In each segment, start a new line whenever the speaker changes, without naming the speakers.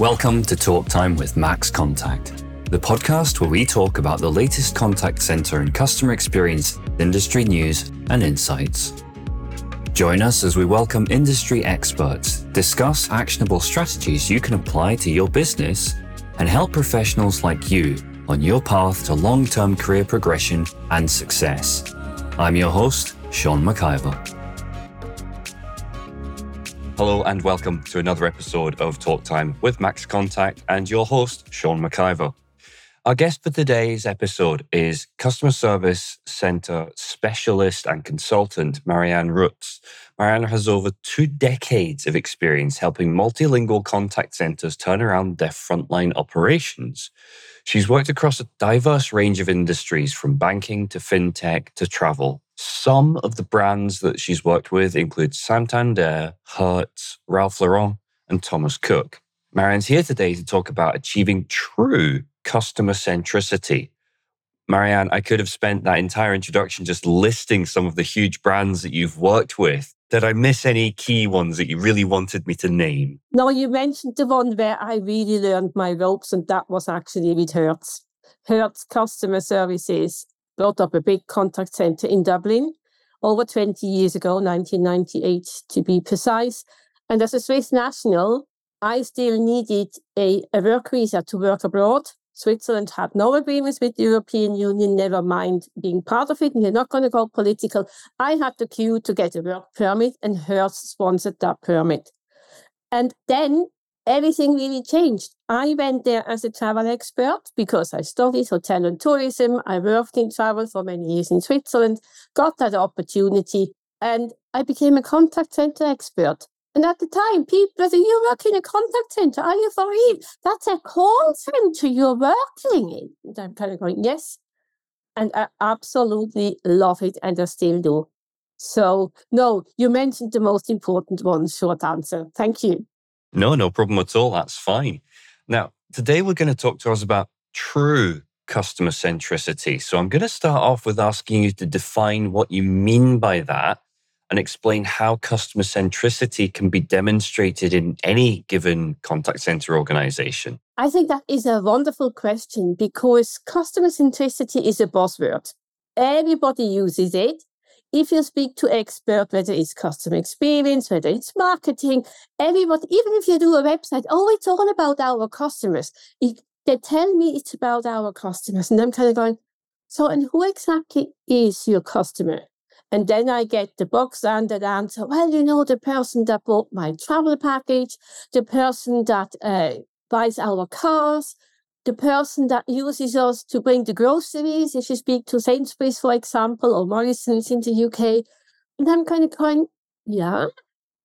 Welcome to Talk Time with MaxContact, the podcast where we talk about the latest contact center and customer experience, industry news, and insights. Join us as we welcome industry experts, discuss actionable strategies you can apply to your business, and help professionals like you on your path to long term career progression and success. I'm your host, Sean McIver. Hello and welcome to another episode of Talk Time with MaxContact and your host, Sean McIver. Our guest for today's episode is Customer Service Center Specialist and Consultant Marianne Rutz. Marianne has over two decades of experience helping multilingual contact centers turn around their frontline operations. She's worked across a diverse range of industries from banking to fintech to travel. Some of the brands that she's worked with include Santander, Hertz, Ralph Lauren, and Thomas Cook. Marianne's here today to talk about achieving true customer centricity. Marianne, I could have spent that entire introduction just listing some of the huge brands that you've worked with. Did I miss any key ones that you really wanted me to name?
No, you mentioned the one where I really learned my ropes, and that was actually with Hertz. Hertz Customer Services built up a big contact center in Dublin over 20 years ago, 1998 to be precise. And as a Swiss national, I still needed a, a work visa to work abroad. Switzerland had no agreements with the European Union, never mind being part of it, and you're not going to go political. I had to queue to get a work permit, and Hertz sponsored that permit. And then everything really changed. I went there as a travel expert because I studied hotel and tourism. I worked in travel for many years in Switzerland, got that opportunity, and I became a contact center expert. And at the time, people said, You work in a contact center. Are you for real? That's a call center you're working in. And I'm kind of going, Yes. And I absolutely love it and I still do. So, no, you mentioned the most important one, short answer. Thank you.
No, no problem at all. That's fine. Now, today we're going to talk to us about true customer centricity. So I'm going to start off with asking you to define what you mean by that and explain how customer centricity can be demonstrated in any given contact center organization?
I think that is a wonderful question because customer centricity is a buzzword. Everybody uses it. If you speak to expert, whether it's customer experience, whether it's marketing, everybody, even if you do a website, oh, it's all about our customers. It, they tell me it's about our customers. And I'm kind of going, so, and who exactly is your customer? And then I get the box standard answer. Well, you know, the person that bought my travel package, the person that uh, buys our cars, the person that uses us to bring the groceries. If you speak to Sainsbury's, for example, or Morrison's in the UK, and I'm kind of going, yeah,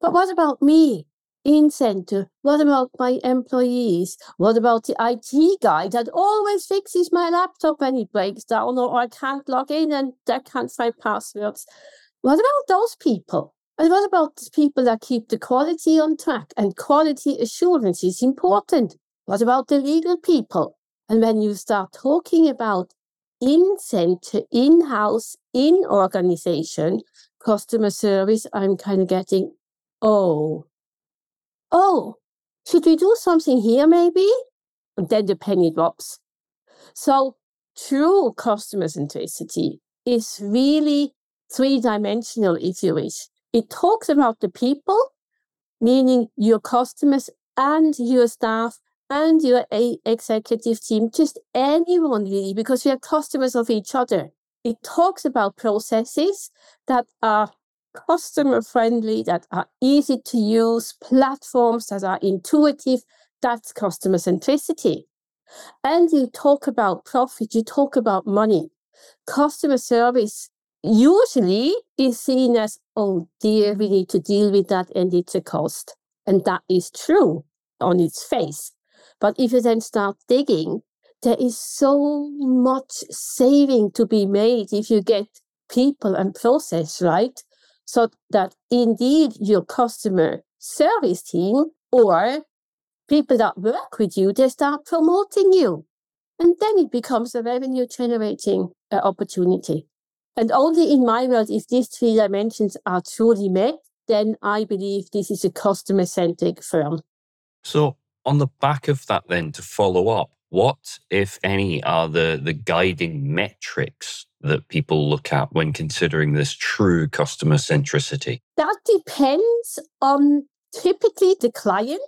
but what about me? in center? What about my employees? What about the IT guy that always fixes my laptop when it breaks down or I can't log in and I can't find passwords? What about those people? And what about the people that keep the quality on track? And quality assurance is important. What about the legal people? And when you start talking about in center, in house, in organization, customer service, I'm kind of getting, oh, oh, should we do something here maybe? And then the penny drops. So true customer centricity is really three dimensional, if you wish. It talks about the people, meaning your customers and your staff and your executive team, just anyone really, because we are customers of each other. It talks about processes that are customer friendly, that are easy to use, platforms that are intuitive. That's customer centricity. And you talk about profit, you talk about money. Customer service usually is seen as, oh dear, we need to deal with that and it's a cost. And that is true on its face. But if you then start digging, there is so much saving to be made if you get people and process right so that indeed your customer service team or people that work with you, they start promoting you. And then it becomes a revenue generating uh, opportunity. And only in my world, if these three dimensions are truly met, then I believe this is a customer centric firm.
So, on the back of that, then to follow up, what, if any, are the, the guiding metrics that people look at when considering this true customer centricity?
That depends on typically the client,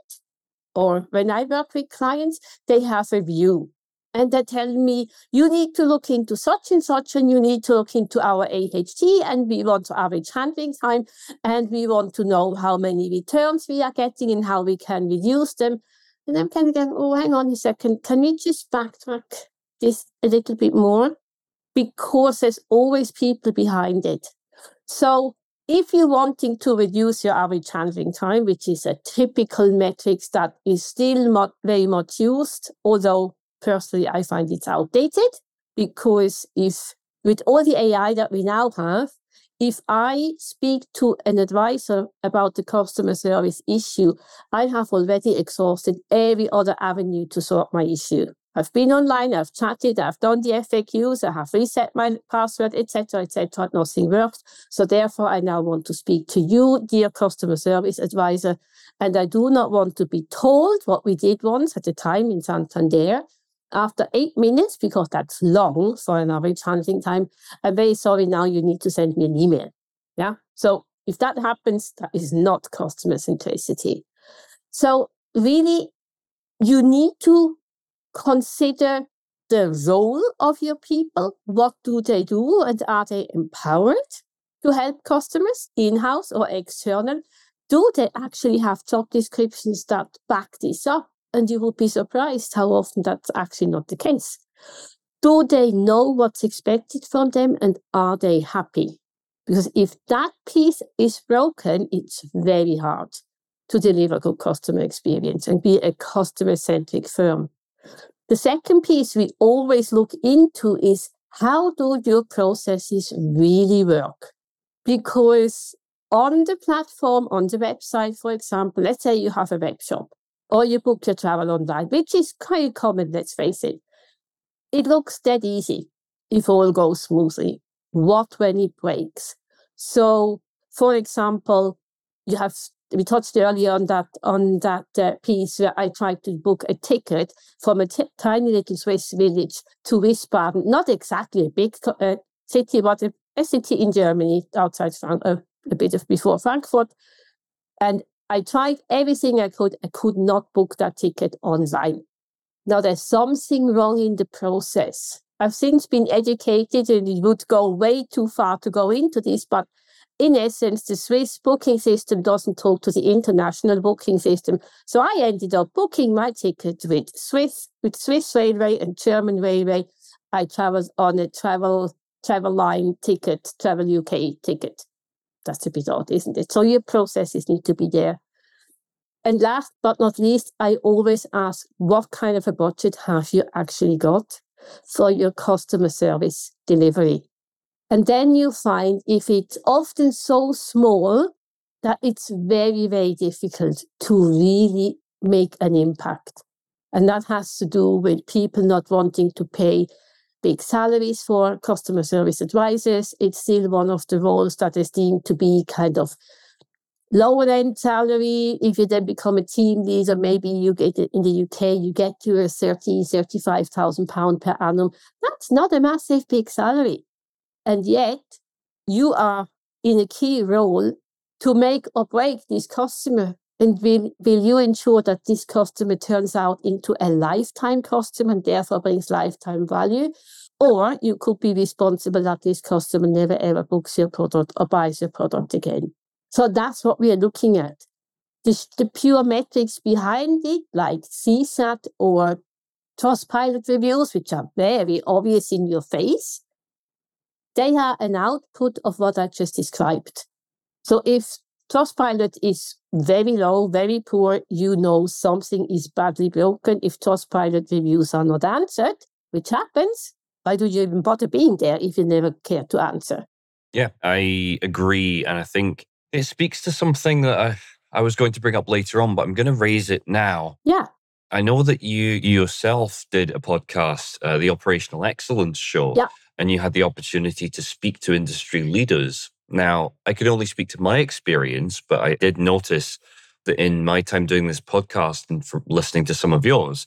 or when I work with clients, they have a view and they tell me you need to look into such and such and you need to look into our AHT and we want to average handling time and we want to know how many returns we are getting and how we can reduce them. And I'm kind of going, oh, hang on a second, can you just backtrack this a little bit more? Because there's always people behind it. So if you're wanting to reduce your average handling time, which is a typical metric that is still not very much used, although personally I find it's outdated, because if with all the AI that we now have, if I speak to an advisor about the customer service issue, I have already exhausted every other avenue to sort my issue. I've been online, I've chatted, I've done the FAQs, I have reset my password, etc., etc. Nothing works. So therefore, I now want to speak to you, dear customer service advisor, and I do not want to be told what we did once at the time in Santander. After eight minutes, because that's long for an average handling time, I'm very sorry. Now you need to send me an email. Yeah. So if that happens, that is not customer centricity. So really, you need to consider the role of your people. What do they do? And are they empowered to help customers in house or external? Do they actually have job descriptions that back this up? And you will be surprised how often that's actually not the case. Do they know what's expected from them and are they happy? Because if that piece is broken, it's very hard to deliver good customer experience and be a customer centric firm. The second piece we always look into is how do your processes really work? Because on the platform, on the website, for example, let's say you have a web shop or you book your travel online, which is quite common, let's face it. It looks dead easy if all goes smoothly. What when it breaks? So, for example, you have we touched earlier on that on that uh, piece where I tried to book a ticket from a t- tiny little Swiss village to Wiesbaden, not exactly a big uh, city, but a, a, city in Germany outside Frank- uh, a bit of before Frankfurt. And I tried everything I could. I could not book that ticket online. Now there's something wrong in the process. I've since been educated and it would go way too far to go into this, but in essence, the Swiss booking system doesn't talk to the international booking system. So I ended up booking my ticket with Swiss, with Swiss Railway and German Railway. I traveled on a travel travel line ticket, travel UK ticket. That's a bit odd, isn't it? So your processes need to be there. And last but not least, I always ask, what kind of a budget have you actually got for your customer service delivery? And then you find if it's often so small that it's very, very difficult to really make an impact. And that has to do with people not wanting to pay big salaries for customer service advisors. It's still one of the roles that is deemed to be kind of lower end salary. If you then become a team leader, maybe you get in the UK, you get to a 30, 35,000 pound per annum. That's not a massive big salary. And yet, you are in a key role to make or break this customer. And will, will you ensure that this customer turns out into a lifetime customer and therefore brings lifetime value? Or you could be responsible that this customer never ever books your product or buys your product again. So that's what we are looking at. The, the pure metrics behind it, like CSAT or Trustpilot reviews, which are very obvious in your face, they are an output of what I just described. So if Trustpilot is very low, very poor, you know something is badly broken. If Trustpilot reviews are not answered, which happens, why do you even bother being there if you never care to answer?
Yeah, I agree. And I think it speaks to something that I, I was going to bring up later on, but I'm going to raise it now.
Yeah.
I know that you yourself did a podcast, uh, the Operational Excellence Show.
Yeah
and you had the opportunity to speak to industry leaders. Now, I could only speak to my experience, but I did notice that in my time doing this podcast and from listening to some of yours,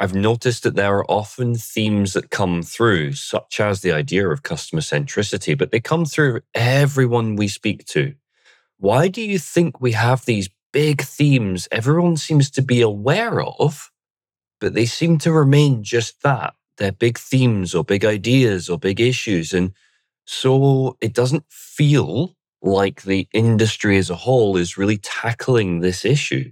I've noticed that there are often themes that come through, such as the idea of customer centricity, but they come through everyone we speak to. Why do you think we have these big themes everyone seems to be aware of, but they seem to remain just that? They're big themes or big ideas or big issues. And so it doesn't feel like the industry as a whole is really tackling this issue.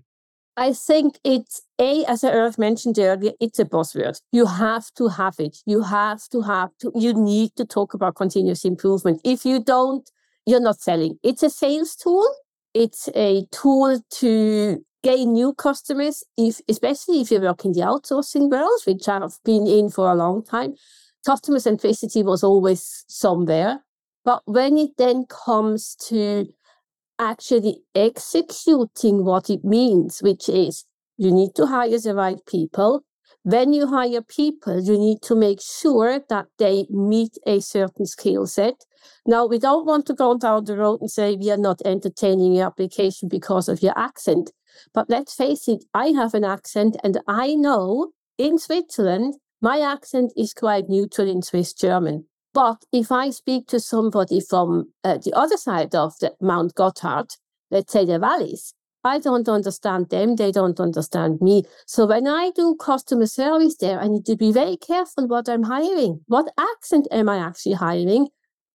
I think it's a, as I have mentioned earlier, it's a buzzword. You have to have it. You have to have to, you need to talk about continuous improvement. If you don't, you're not selling. It's a sales tool. It's a tool to gain new customers, if especially if you work in the outsourcing world, which I've been in for a long time. Customer centricity was always somewhere. But when it then comes to actually executing what it means, which is you need to hire the right people. When you hire people, you need to make sure that they meet a certain skill set. Now, we don't want to go down the road and say we are not entertaining your application because of your accent. But let's face it, I have an accent, and I know in Switzerland, my accent is quite neutral in Swiss German. But if I speak to somebody from uh, the other side of the Mount Gotthard, let's say the valleys, I don't understand them, they don't understand me. So when I do customer service there, I need to be very careful what I'm hiring. What accent am I actually hiring?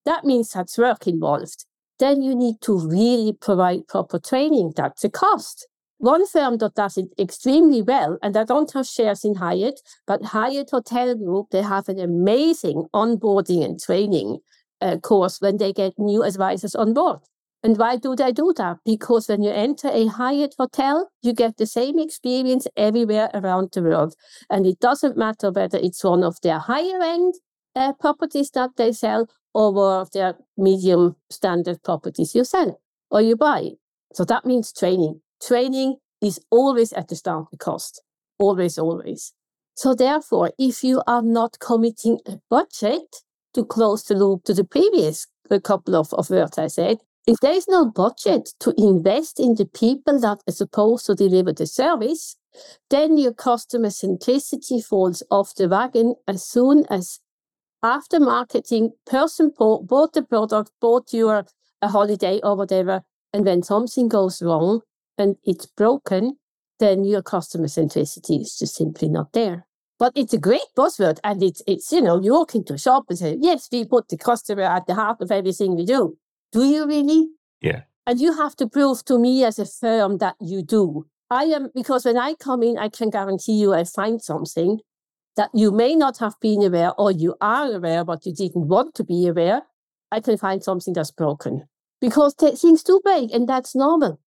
That means that's work involved. Then you need to really provide proper training. That's a cost. One firm that does it extremely well, and I don't have shares in Hyatt, but Hyatt Hotel Group, they have an amazing onboarding and training uh, course when they get new advisors on board. And why do they do that? Because when you enter a Hyatt hotel, you get the same experience everywhere around the world. And it doesn't matter whether it's one of their higher end uh, properties that they sell or one of their medium standard properties you sell or you buy. So that means training training is always at the start the cost. Always, always. So therefore, if you are not committing a budget to close the loop to the previous couple of, of words I said, if there is no budget to invest in the people that are supposed to deliver the service, then your customer centricity falls off the wagon as soon as after marketing person bought the product, bought your a holiday or whatever, and when something goes wrong, and it's broken, then your customer centricity is just simply not there. But it's a great buzzword, and it's it's you know you walk into a shop and say, yes, we put the customer at the heart of everything we do. Do you really?
Yeah.
And you have to prove to me as a firm that you do. I am because when I come in, I can guarantee you I find something that you may not have been aware or you are aware, but you didn't want to be aware. I can find something that's broken because things do break, and that's normal.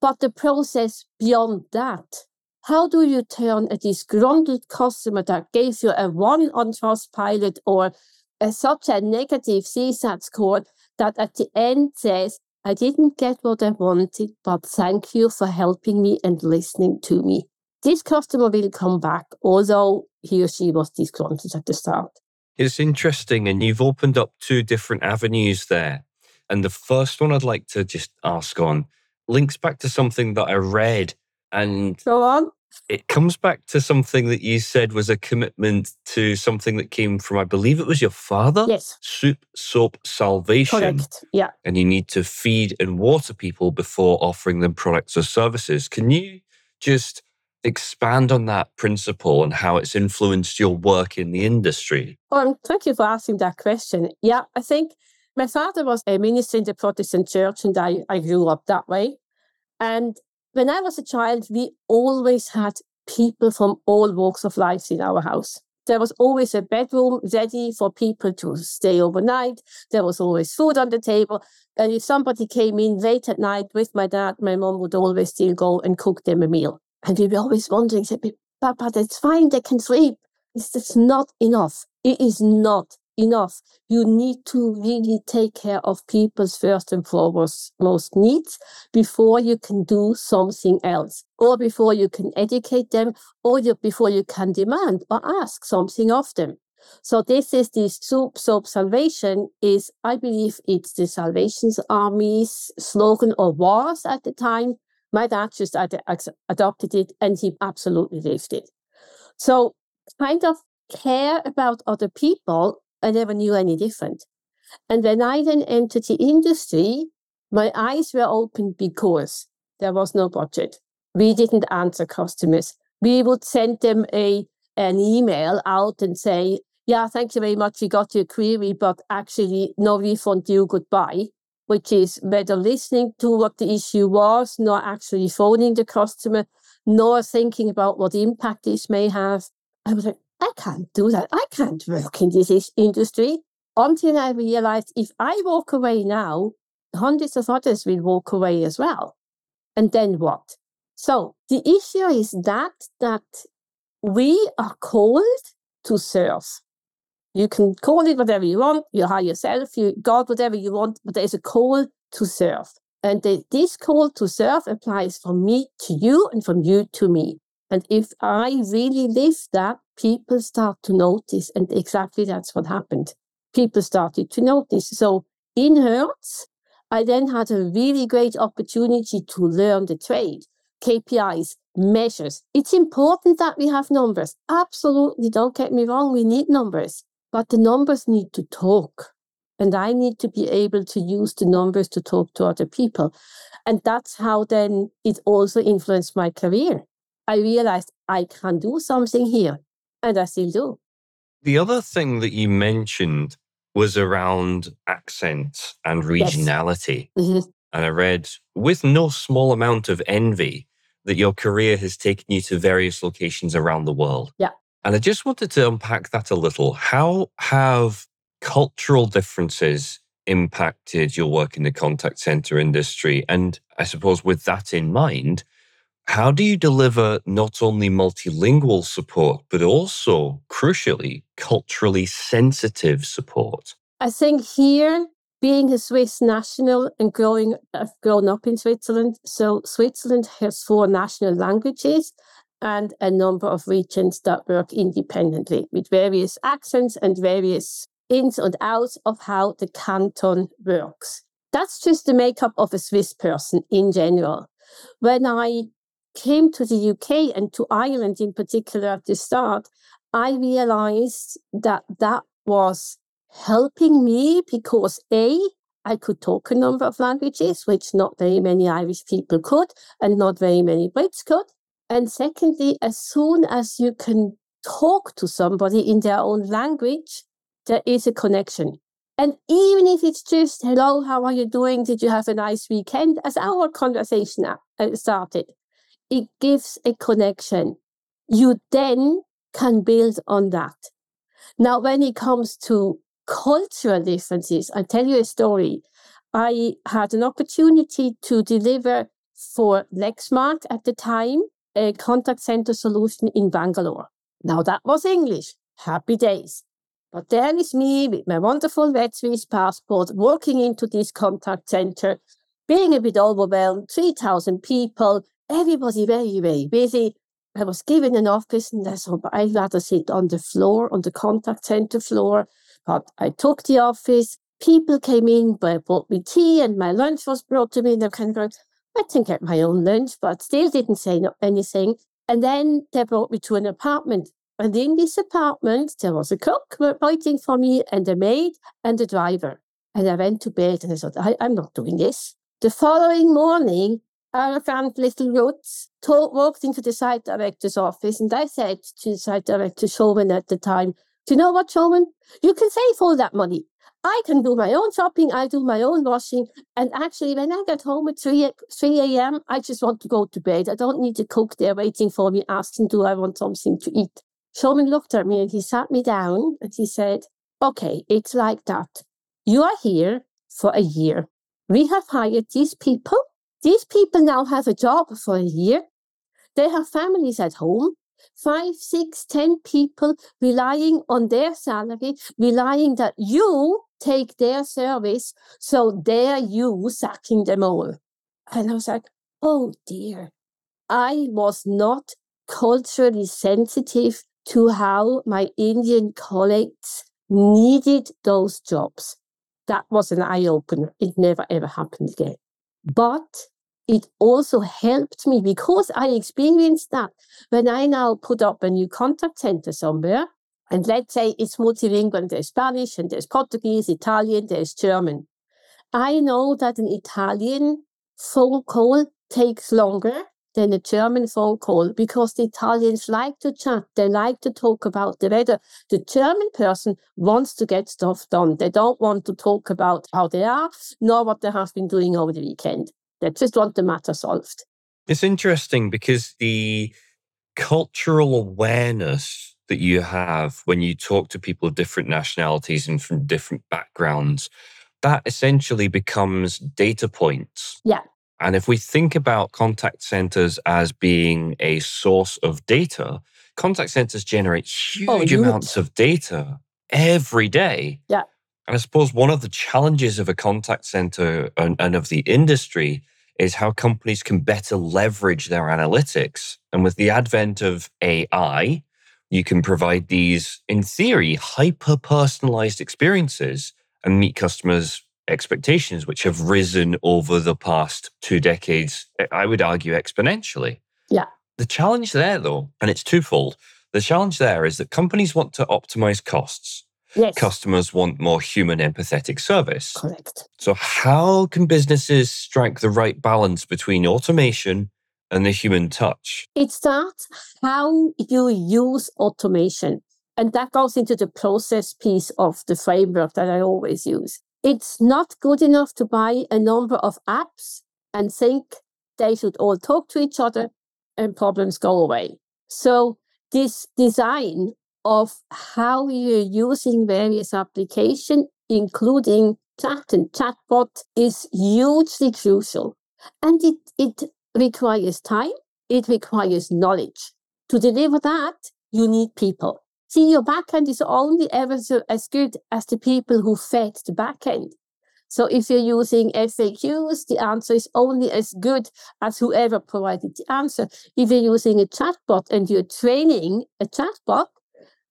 But the process beyond that, how do you turn a disgruntled customer that gave you a one on Trustpilot or a, such a negative CSAT score that at the end says, I didn't get what I wanted, but thank you for helping me and listening to me. This customer will come back, although he or she was disgruntled at the start.
It's interesting, and you've opened up two different avenues there. And the first one I'd like to just ask on links back to something that I read and
go on.
It comes back to something that you said was a commitment to something that came from, I believe it was your father.
Yes.
Soup, soap, salvation.
Correct. Yeah.
And you need to feed and water people before offering them products or services. Can you just expand on that principle and how it's influenced your work in the industry?
Um, thank you for asking that question. Yeah, I think my father was a minister in the Protestant church, and I, I grew up that way. And when I was a child, we always had people from all walks of life in our house. There was always a bedroom ready for people to stay overnight. There was always food on the table. And if somebody came in late at night with my dad, my mom would always still go and cook them a meal. And we were always wondering, Papa, that's fine, they can sleep. It's just not enough. It is not enough. You need to really take care of people's first and foremost most needs before you can do something else, or before you can educate them, or you, before you can demand or ask something of them. So this is the soup soap salvation is I believe it's the Salvation's Army's slogan or was at the time My dad just ad- adopted it and he absolutely lived it. So, kind of care about other people, I never knew any different. And when I then entered the industry, my eyes were open because there was no budget. We didn't answer customers. We would send them a an email out and say, yeah, thank you very much. We got your query, but actually no refund due, goodbye, which is whether listening to what the issue was, not actually phoning the customer, nor thinking about what impact this may have. I was like, I can't do that. I can't work in this industry until I realized if I walk away now, hundreds of others will walk away as well. And then what? So the issue is that that we are called to serve. You can call it whatever you want, you hire yourself, you God, whatever you want, but there's a call to serve. And the, this call to serve applies from me to you and from you to me. And if I really live that, people start to notice. And exactly that's what happened. People started to notice. So in Hertz, I then had a really great opportunity to learn the trade, KPIs, measures. It's important that we have numbers. Absolutely. Don't get me wrong. We need numbers, but the numbers need to talk. And I need to be able to use the numbers to talk to other people. And that's how then it also influenced my career. I realized I can do something here, and I still do.
The other thing that you mentioned was around accent and regionality. Yes. Mm-hmm. And I read, with no small amount of envy, that your career has taken you to various locations around the world.
Yeah.
And I just wanted to unpack that a little. How have cultural differences impacted your work in the contact center industry? And I suppose with that in mind, how do you deliver not only multilingual support, but also, crucially, culturally sensitive support?
I think here, being a Swiss national and growing, I've grown up in Switzerland. So Switzerland has four national languages and a number of regions that work independently with various accents and various ins and outs of how the canton works. That's just the makeup of a Swiss person in general. When I came to the UK and to Ireland in particular at the start, I realized that that was helping me because A, I could talk a number of languages, which not very many Irish people could, and not very many Brits could. And secondly, as soon as you can talk to somebody in their own language, there is a connection. And even if it's just, hello, how are you doing? Did you have a nice weekend? As our conversation uh, started, it gives a connection. You then can build on that. Now, when it comes to cultural differences, I'll tell you a story. I had an opportunity to deliver for Lexmark at the time a contact center solution in Bangalore. Now, that was English. Happy days. But there is me with my wonderful red Swiss passport walking into this contact center, being a bit overwhelmed, 3,000 people, everybody very, very busy. I was given an office and I thought, I'd rather sit on the floor, on the contact center floor. But I took the office. People came in, but brought me tea and my lunch was brought to me. And they're kind of going, I didn't get my own lunch, but still didn't say anything. And then they brought me to an apartment. And in this apartment, there was a cook waiting for me and a maid and a driver. And I went to bed and I thought, I, I'm not doing this. The following morning, our friend Little Rutz told, walked into the site director's office and I said to the site director, Shulman at the time, do you know what, Shulman? You can save all that money. I can do my own shopping, I do my own washing. And actually, when I get home at 3, 3 a.m., I just want to go to bed. I don't need to cook there waiting for me, asking, do I want something to eat? Shulman looked at me and he sat me down and he said, okay, it's like that. You are here for a year. We have hired these people these people now have a job for a year. They have families at home. Five, six, ten people relying on their salary, relying that you take their service, so they're you sacking them all. And I was like, oh dear. I was not culturally sensitive to how my Indian colleagues needed those jobs. That was an eye opener. It never ever happened again. But it also helped me because I experienced that when I now put up a new contact center somewhere, and let's say it's multilingual, there's Spanish, and there's Portuguese, Italian, there's German. I know that an Italian phone call takes longer than a German phone call because the Italians like to chat, they like to talk about the weather. The German person wants to get stuff done. They don't want to talk about how they are, nor what they have been doing over the weekend. They just want the matter solved.
It's interesting because the cultural awareness that you have when you talk to people of different nationalities and from different backgrounds, that essentially becomes data points.
Yeah.
And if we think about contact centers as being a source of data, contact centers generate oh, huge oh, amounts of data every day.
Yeah.
And I suppose one of the challenges of a contact center and, and of the industry is how companies can better leverage their analytics. And with the advent of AI, you can provide these, in theory, hyper personalized experiences and meet customers' expectations, which have risen over the past two decades, I would argue exponentially.
Yeah.
The challenge there, though, and it's twofold. The challenge there is that companies want to optimize costs
Yes.
Customers want more human, empathetic service.
Correct.
So, how can businesses strike the right balance between automation and the human touch?
It starts how you use automation. And that goes into the process piece of the framework that I always use. It's not good enough to buy a number of apps and think they should all talk to each other and problems go away. So, this design of how you're using various applications, including chat and chatbot, is hugely crucial. And it, it requires time, it requires knowledge. To deliver that, you need people. See, your backend is only ever so, as good as the people who fed the backend. So if you're using FAQs, the answer is only as good as whoever provided the answer. If you're using a chatbot and you're training a chatbot,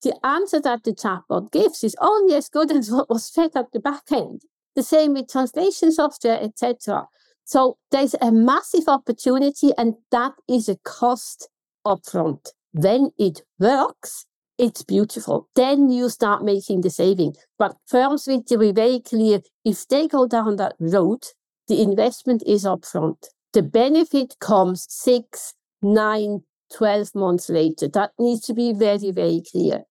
the answer that the chatbot gives is only as good as what was fed at the back end. The same with translation software, etc. So there's a massive opportunity, and that is a cost upfront. When it works, it's beautiful. Then you start making the saving. But firms need to be very clear if they go down that road, the investment is upfront. The benefit comes six, nine, 12 months later. That needs to be very, very clear.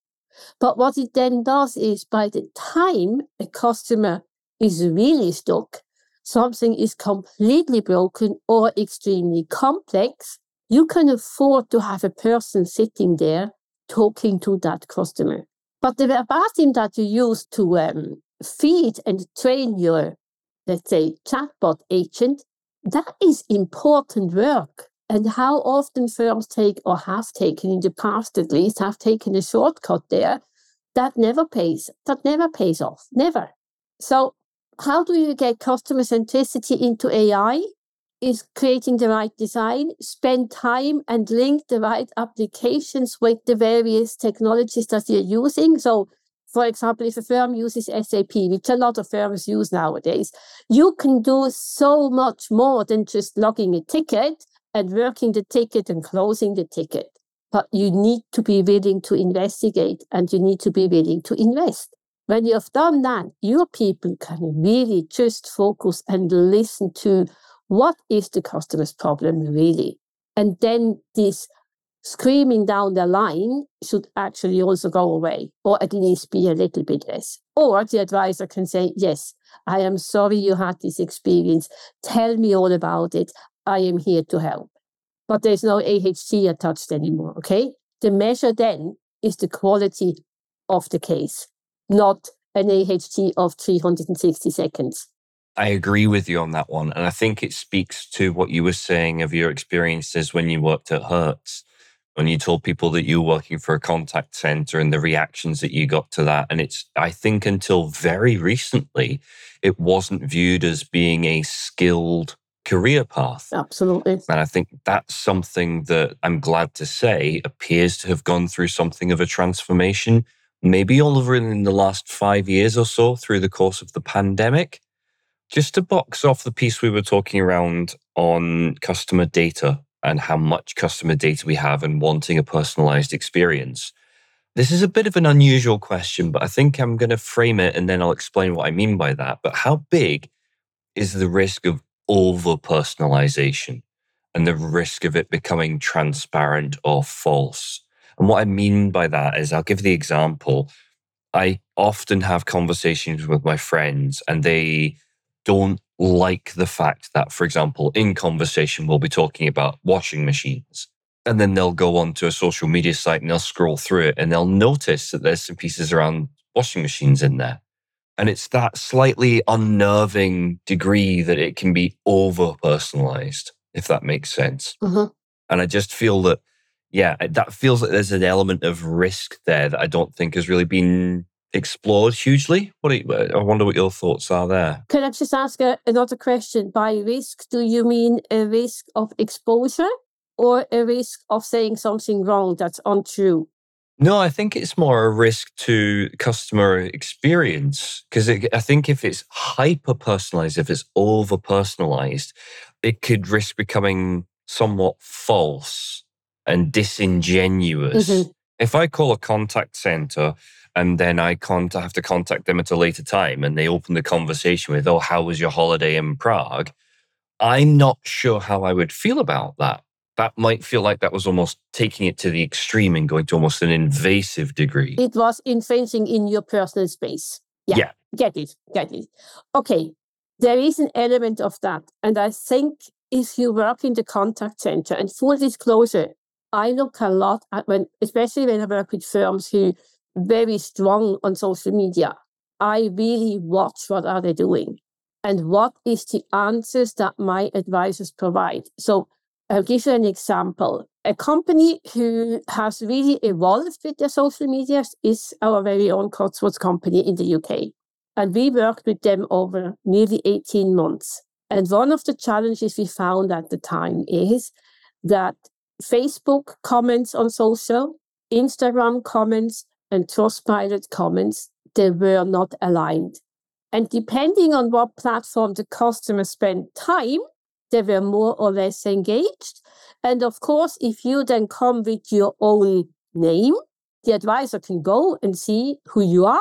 But what it then does is by the time a customer is really stuck, something is completely broken or extremely complex, you can afford to have a person sitting there talking to that customer. But the verbatim that you use to um, feed and train your, let's say, chatbot agent, that is important work. And how often firms take or have taken in the past at least have taken a shortcut there that never pays that never pays off never. So how do you get customer centricity into ai is creating the right design spend time and link the right applications with the various technologies that you're using so for example, if a firm uses SAP, which a lot of firms use nowadays, you can do so much more than just logging a ticket and working the ticket and closing the ticket. But you need to be willing to investigate and you need to be willing to invest. When you have done that, your people can really just focus and listen to what is the customer's problem really. And then this screaming down the line should actually also go away, or at least be a little bit less. Or the advisor can say, Yes, I am sorry you had this experience. Tell me all about it. I am here to help. But there's no AHT attached anymore, okay? The measure then is the quality of the case, not an AHT of 360 seconds.
I agree with you on that one. And I think it speaks to what you were saying of your experiences when you worked at Hertz, when you told people that you were working for a contact center and the reactions that you got to that. And it's, I think, until very recently, it wasn't viewed as being a skilled career path.
Absolutely.
And I think that's something that I'm glad to say appears to have gone through something of a transformation, maybe all over in the last five years or so through the course of the pandemic. Just to box off the piece we were talking around on customer data and how much customer data we have and wanting a personalized experience. This is a bit of an unusual question, but I think I'm going to frame it and then I'll explain what I mean by that. But how big is the risk of over personalization and the risk of it becoming transparent or false? And what I mean by that is, I'll give the example. I often have conversations with my friends and they don't like the fact that, for example, in conversation, we'll be talking about washing machines. And then they'll go on to a social media site and they'll scroll through it and they'll notice that there's some pieces around washing machines in there. And it's that slightly unnerving degree that it can be over personalized, if that makes sense.
Mm-hmm.
And I just feel that, yeah, that feels like there's an element of risk there that I don't think has really been explored hugely. What you, I wonder what your thoughts are there.
Can I just ask a, another question? By risk, do you mean a risk of exposure or a risk of saying something wrong that's untrue?
No, I think it's more a risk to customer experience because I think if it's hyper personalized, if it's over personalized, it could risk becoming somewhat false and disingenuous. Mm-hmm. If I call a contact center and then I have to contact them at a later time and they open the conversation with, Oh, how was your holiday in Prague? I'm not sure how I would feel about that that might feel like that was almost taking it to the extreme and going to almost an invasive degree.
It was infringing in your personal space. Yeah. yeah. Get it. Get it. Okay. There is an element of that. And I think if you work in the contact center and full disclosure, I look a lot at when, especially when I work with firms who very strong on social media. I really watch what are they doing and what is the answers that my advisors provide. So I'll give you an example. A company who has really evolved with their social media is our very own Cotswolds company in the UK. And we worked with them over nearly 18 months. And one of the challenges we found at the time is that Facebook comments on social, Instagram comments, and Trustpilot comments, they were not aligned. And depending on what platform the customer spent time, they were more or less engaged. And of course, if you then come with your own name, the advisor can go and see who you are.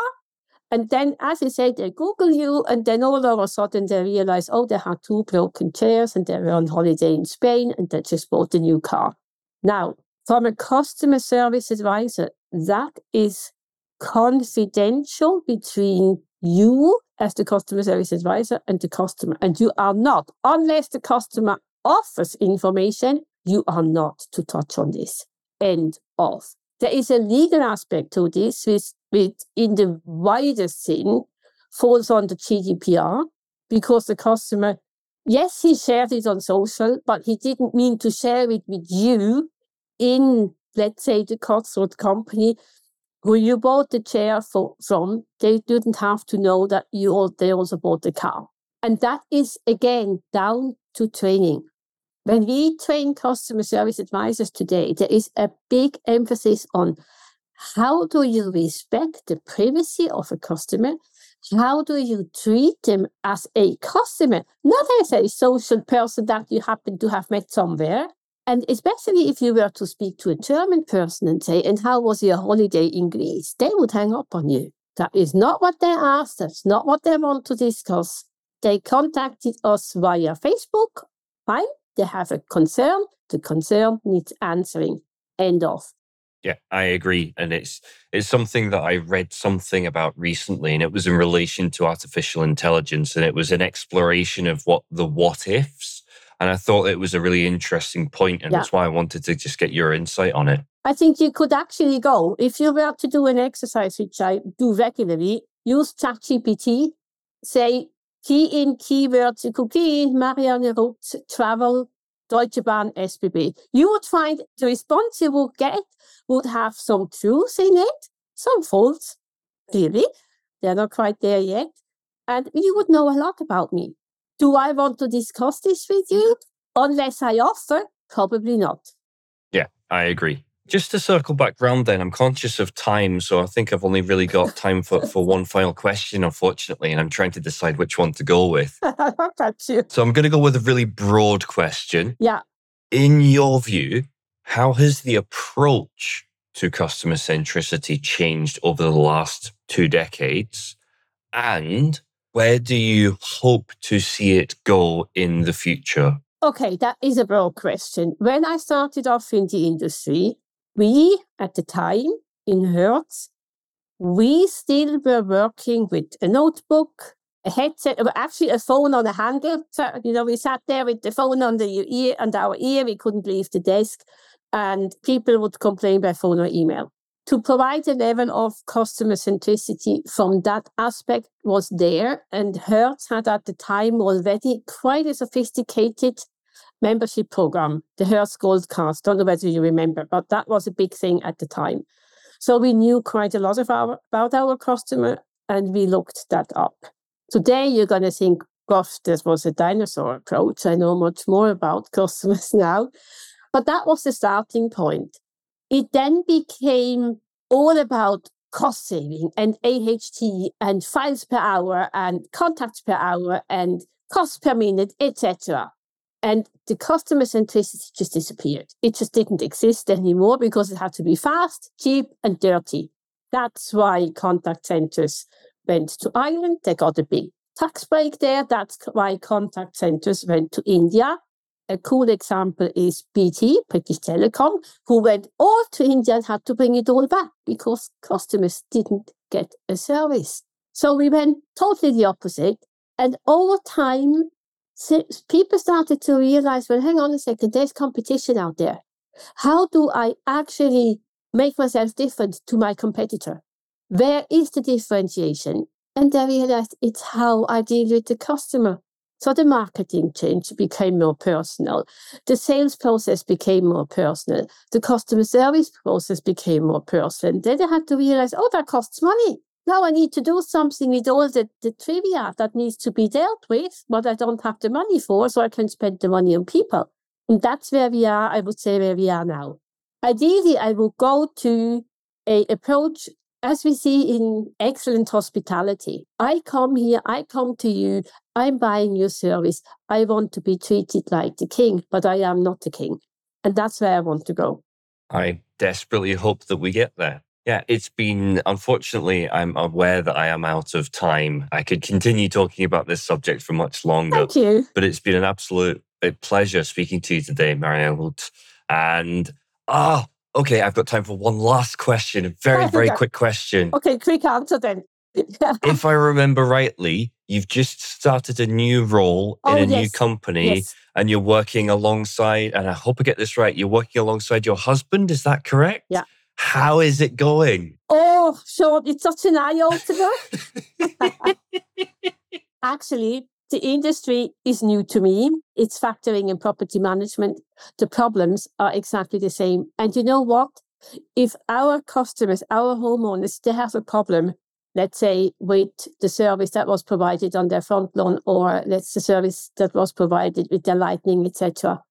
And then, as I said, they Google you, and then all of a sudden they realize, oh, they had two broken chairs and they were on holiday in Spain and they just bought a new car. Now, from a customer service advisor, that is confidential between you as the customer service advisor and the customer. And you are not, unless the customer offers information, you are not to touch on this. End of. There is a legal aspect to this, which, which in the wider sin falls under GDPR because the customer, yes, he shared it on social, but he didn't mean to share it with you in, let's say, the Cotswold company who you bought the chair for, from, they didn't have to know that you all, they also bought the car. And that is again down to training. When we train customer service advisors today, there is a big emphasis on how do you respect the privacy of a customer? How do you treat them as a customer, not as a social person that you happen to have met somewhere? And especially if you were to speak to a German person and say, and how was your holiday in Greece? They would hang up on you. That is not what they asked. That's not what they want to discuss. They contacted us via Facebook. Fine. They have a concern. The concern needs answering. End of.
Yeah, I agree. And it's it's something that I read something about recently, and it was in relation to artificial intelligence, and it was an exploration of what the what ifs and I thought it was a really interesting point, and yeah. that's why I wanted to just get your insight on it.
I think you could actually go, if you were to do an exercise, which I do regularly, use ChatGPT, say, key in keywords, you could key in Marianne Rutz, travel, Deutsche Bahn, SBB. You would find the response you would get would have some truth in it, some faults, clearly. They're not quite there yet. And you would know a lot about me. Do I want to discuss this with you? Unless I offer, probably not.
Yeah, I agree. Just to circle back round then, I'm conscious of time. So I think I've only really got time for, for one final question, unfortunately. And I'm trying to decide which one to go with.
That's you.
So I'm going to go with a really broad question.
Yeah.
In your view, how has the approach to customer centricity changed over the last two decades? And where do you hope to see it go in the future?
Okay, that is a broad question. When I started off in the industry, we at the time in Hertz, we still were working with a notebook, a headset, or actually a phone on a handle. So, you know, we sat there with the phone under your ear and our ear. We couldn't leave the desk, and people would complain by phone or email. To provide a level of customer centricity from that aspect was there, and Hertz had at the time already quite a sophisticated membership program, the Hertz Gold Card. Don't know whether you remember, but that was a big thing at the time. So we knew quite a lot of our, about our customer and we looked that up. Today you're going to think, gosh, this was a dinosaur approach. I know much more about customers now. But that was the starting point. It then became all about cost saving and AHT and files per hour and contacts per hour and cost per minute, etc. And the customer centricity just disappeared. It just didn't exist anymore because it had to be fast, cheap, and dirty. That's why contact centers went to Ireland. They got a big tax break there. That's why contact centers went to India. A cool example is BT, British Telecom, who went all to India and had to bring it all back because customers didn't get a service. So we went totally the opposite. And over time, people started to realize, well, hang on a second, there's competition out there. How do I actually make myself different to my competitor? Where is the differentiation? And they realized it's how I deal with the customer. So the marketing change became more personal. The sales process became more personal. The customer service process became more personal. Then they had to realize, oh, that costs money now I need to do something with all the, the trivia that needs to be dealt with, but I don't have the money for, so I can spend the money on people. And that's where we are, I would say, where we are now. Ideally, I will go to a approach as we see in excellent hospitality. I come here, I come to you, I'm buying your service. I want to be treated like the king, but I am not the king. And that's where I want to go.
I desperately hope that we get there. Yeah, it's been, unfortunately, I'm aware that I am out of time. I could continue talking about this subject for much longer.
Thank you.
But it's been an absolute pleasure speaking to you today, Marianne. And, ah, oh, okay, I've got time for one last question. A very, very quick question.
Okay, quick answer then.
if I remember rightly, you've just started a new role in oh, a yes. new company yes. and you're working alongside, and I hope I get this right, you're working alongside your husband. Is that correct?
Yeah.
How is it going?
Oh, Sean, it's such an eye opener. Actually, the industry is new to me. It's factoring in property management. The problems are exactly the same. And you know what? If our customers, our homeowners, they have a problem, let's say with the service that was provided on their front lawn, or let's the service that was provided with their lighting, etc.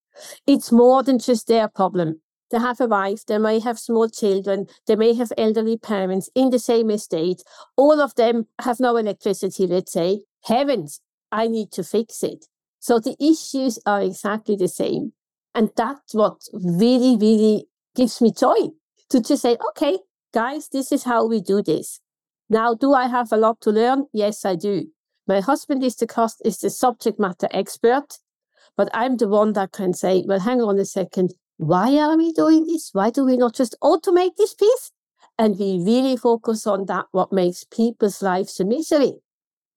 It's more than just their problem. They have a wife, they may have small children, they may have elderly parents in the same estate. All of them have no electricity, let's say. Heavens, I need to fix it. So the issues are exactly the same. And that's what really, really gives me joy to just say, okay, guys, this is how we do this. Now, do I have a lot to learn? Yes, I do. My husband is the cost is the subject matter expert, but I'm the one that can say, well, hang on a second why are we doing this? Why do we not just automate this piece? And we really focus on that, what makes people's lives a misery.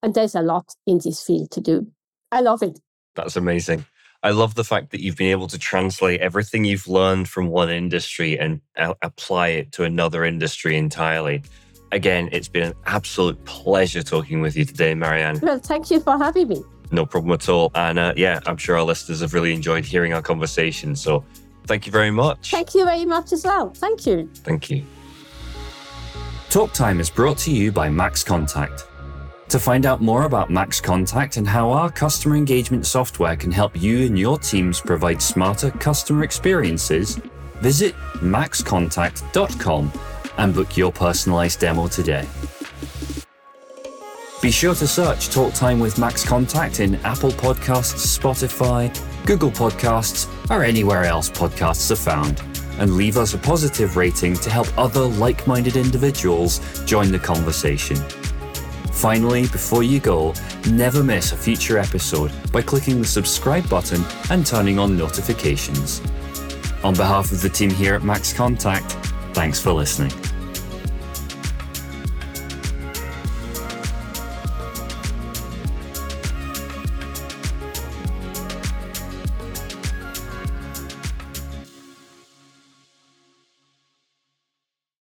And there's a lot in this field to do. I love it.
That's amazing. I love the fact that you've been able to translate everything you've learned from one industry and apply it to another industry entirely. Again, it's been an absolute pleasure talking with you today, Marianne.
Well, thank you for having me.
No problem at all. And uh, yeah, I'm sure our listeners have really enjoyed hearing our conversation. So Thank you very much.
Thank you very much as well. Thank you.
Thank you. Talk Time is brought to you by MaxContact. To find out more about MaxContact and how our customer engagement software can help you and your teams provide smarter customer experiences, visit maxcontact.com and book your personalized demo today. Be sure to search Talk Time with MaxContact in Apple Podcasts, Spotify, Google Podcasts, or anywhere else podcasts are found, and leave us a positive rating to help other like minded individuals join the conversation. Finally, before you go, never miss a future episode by clicking the subscribe button and turning on notifications. On behalf of the team here at MaxContact, thanks for listening.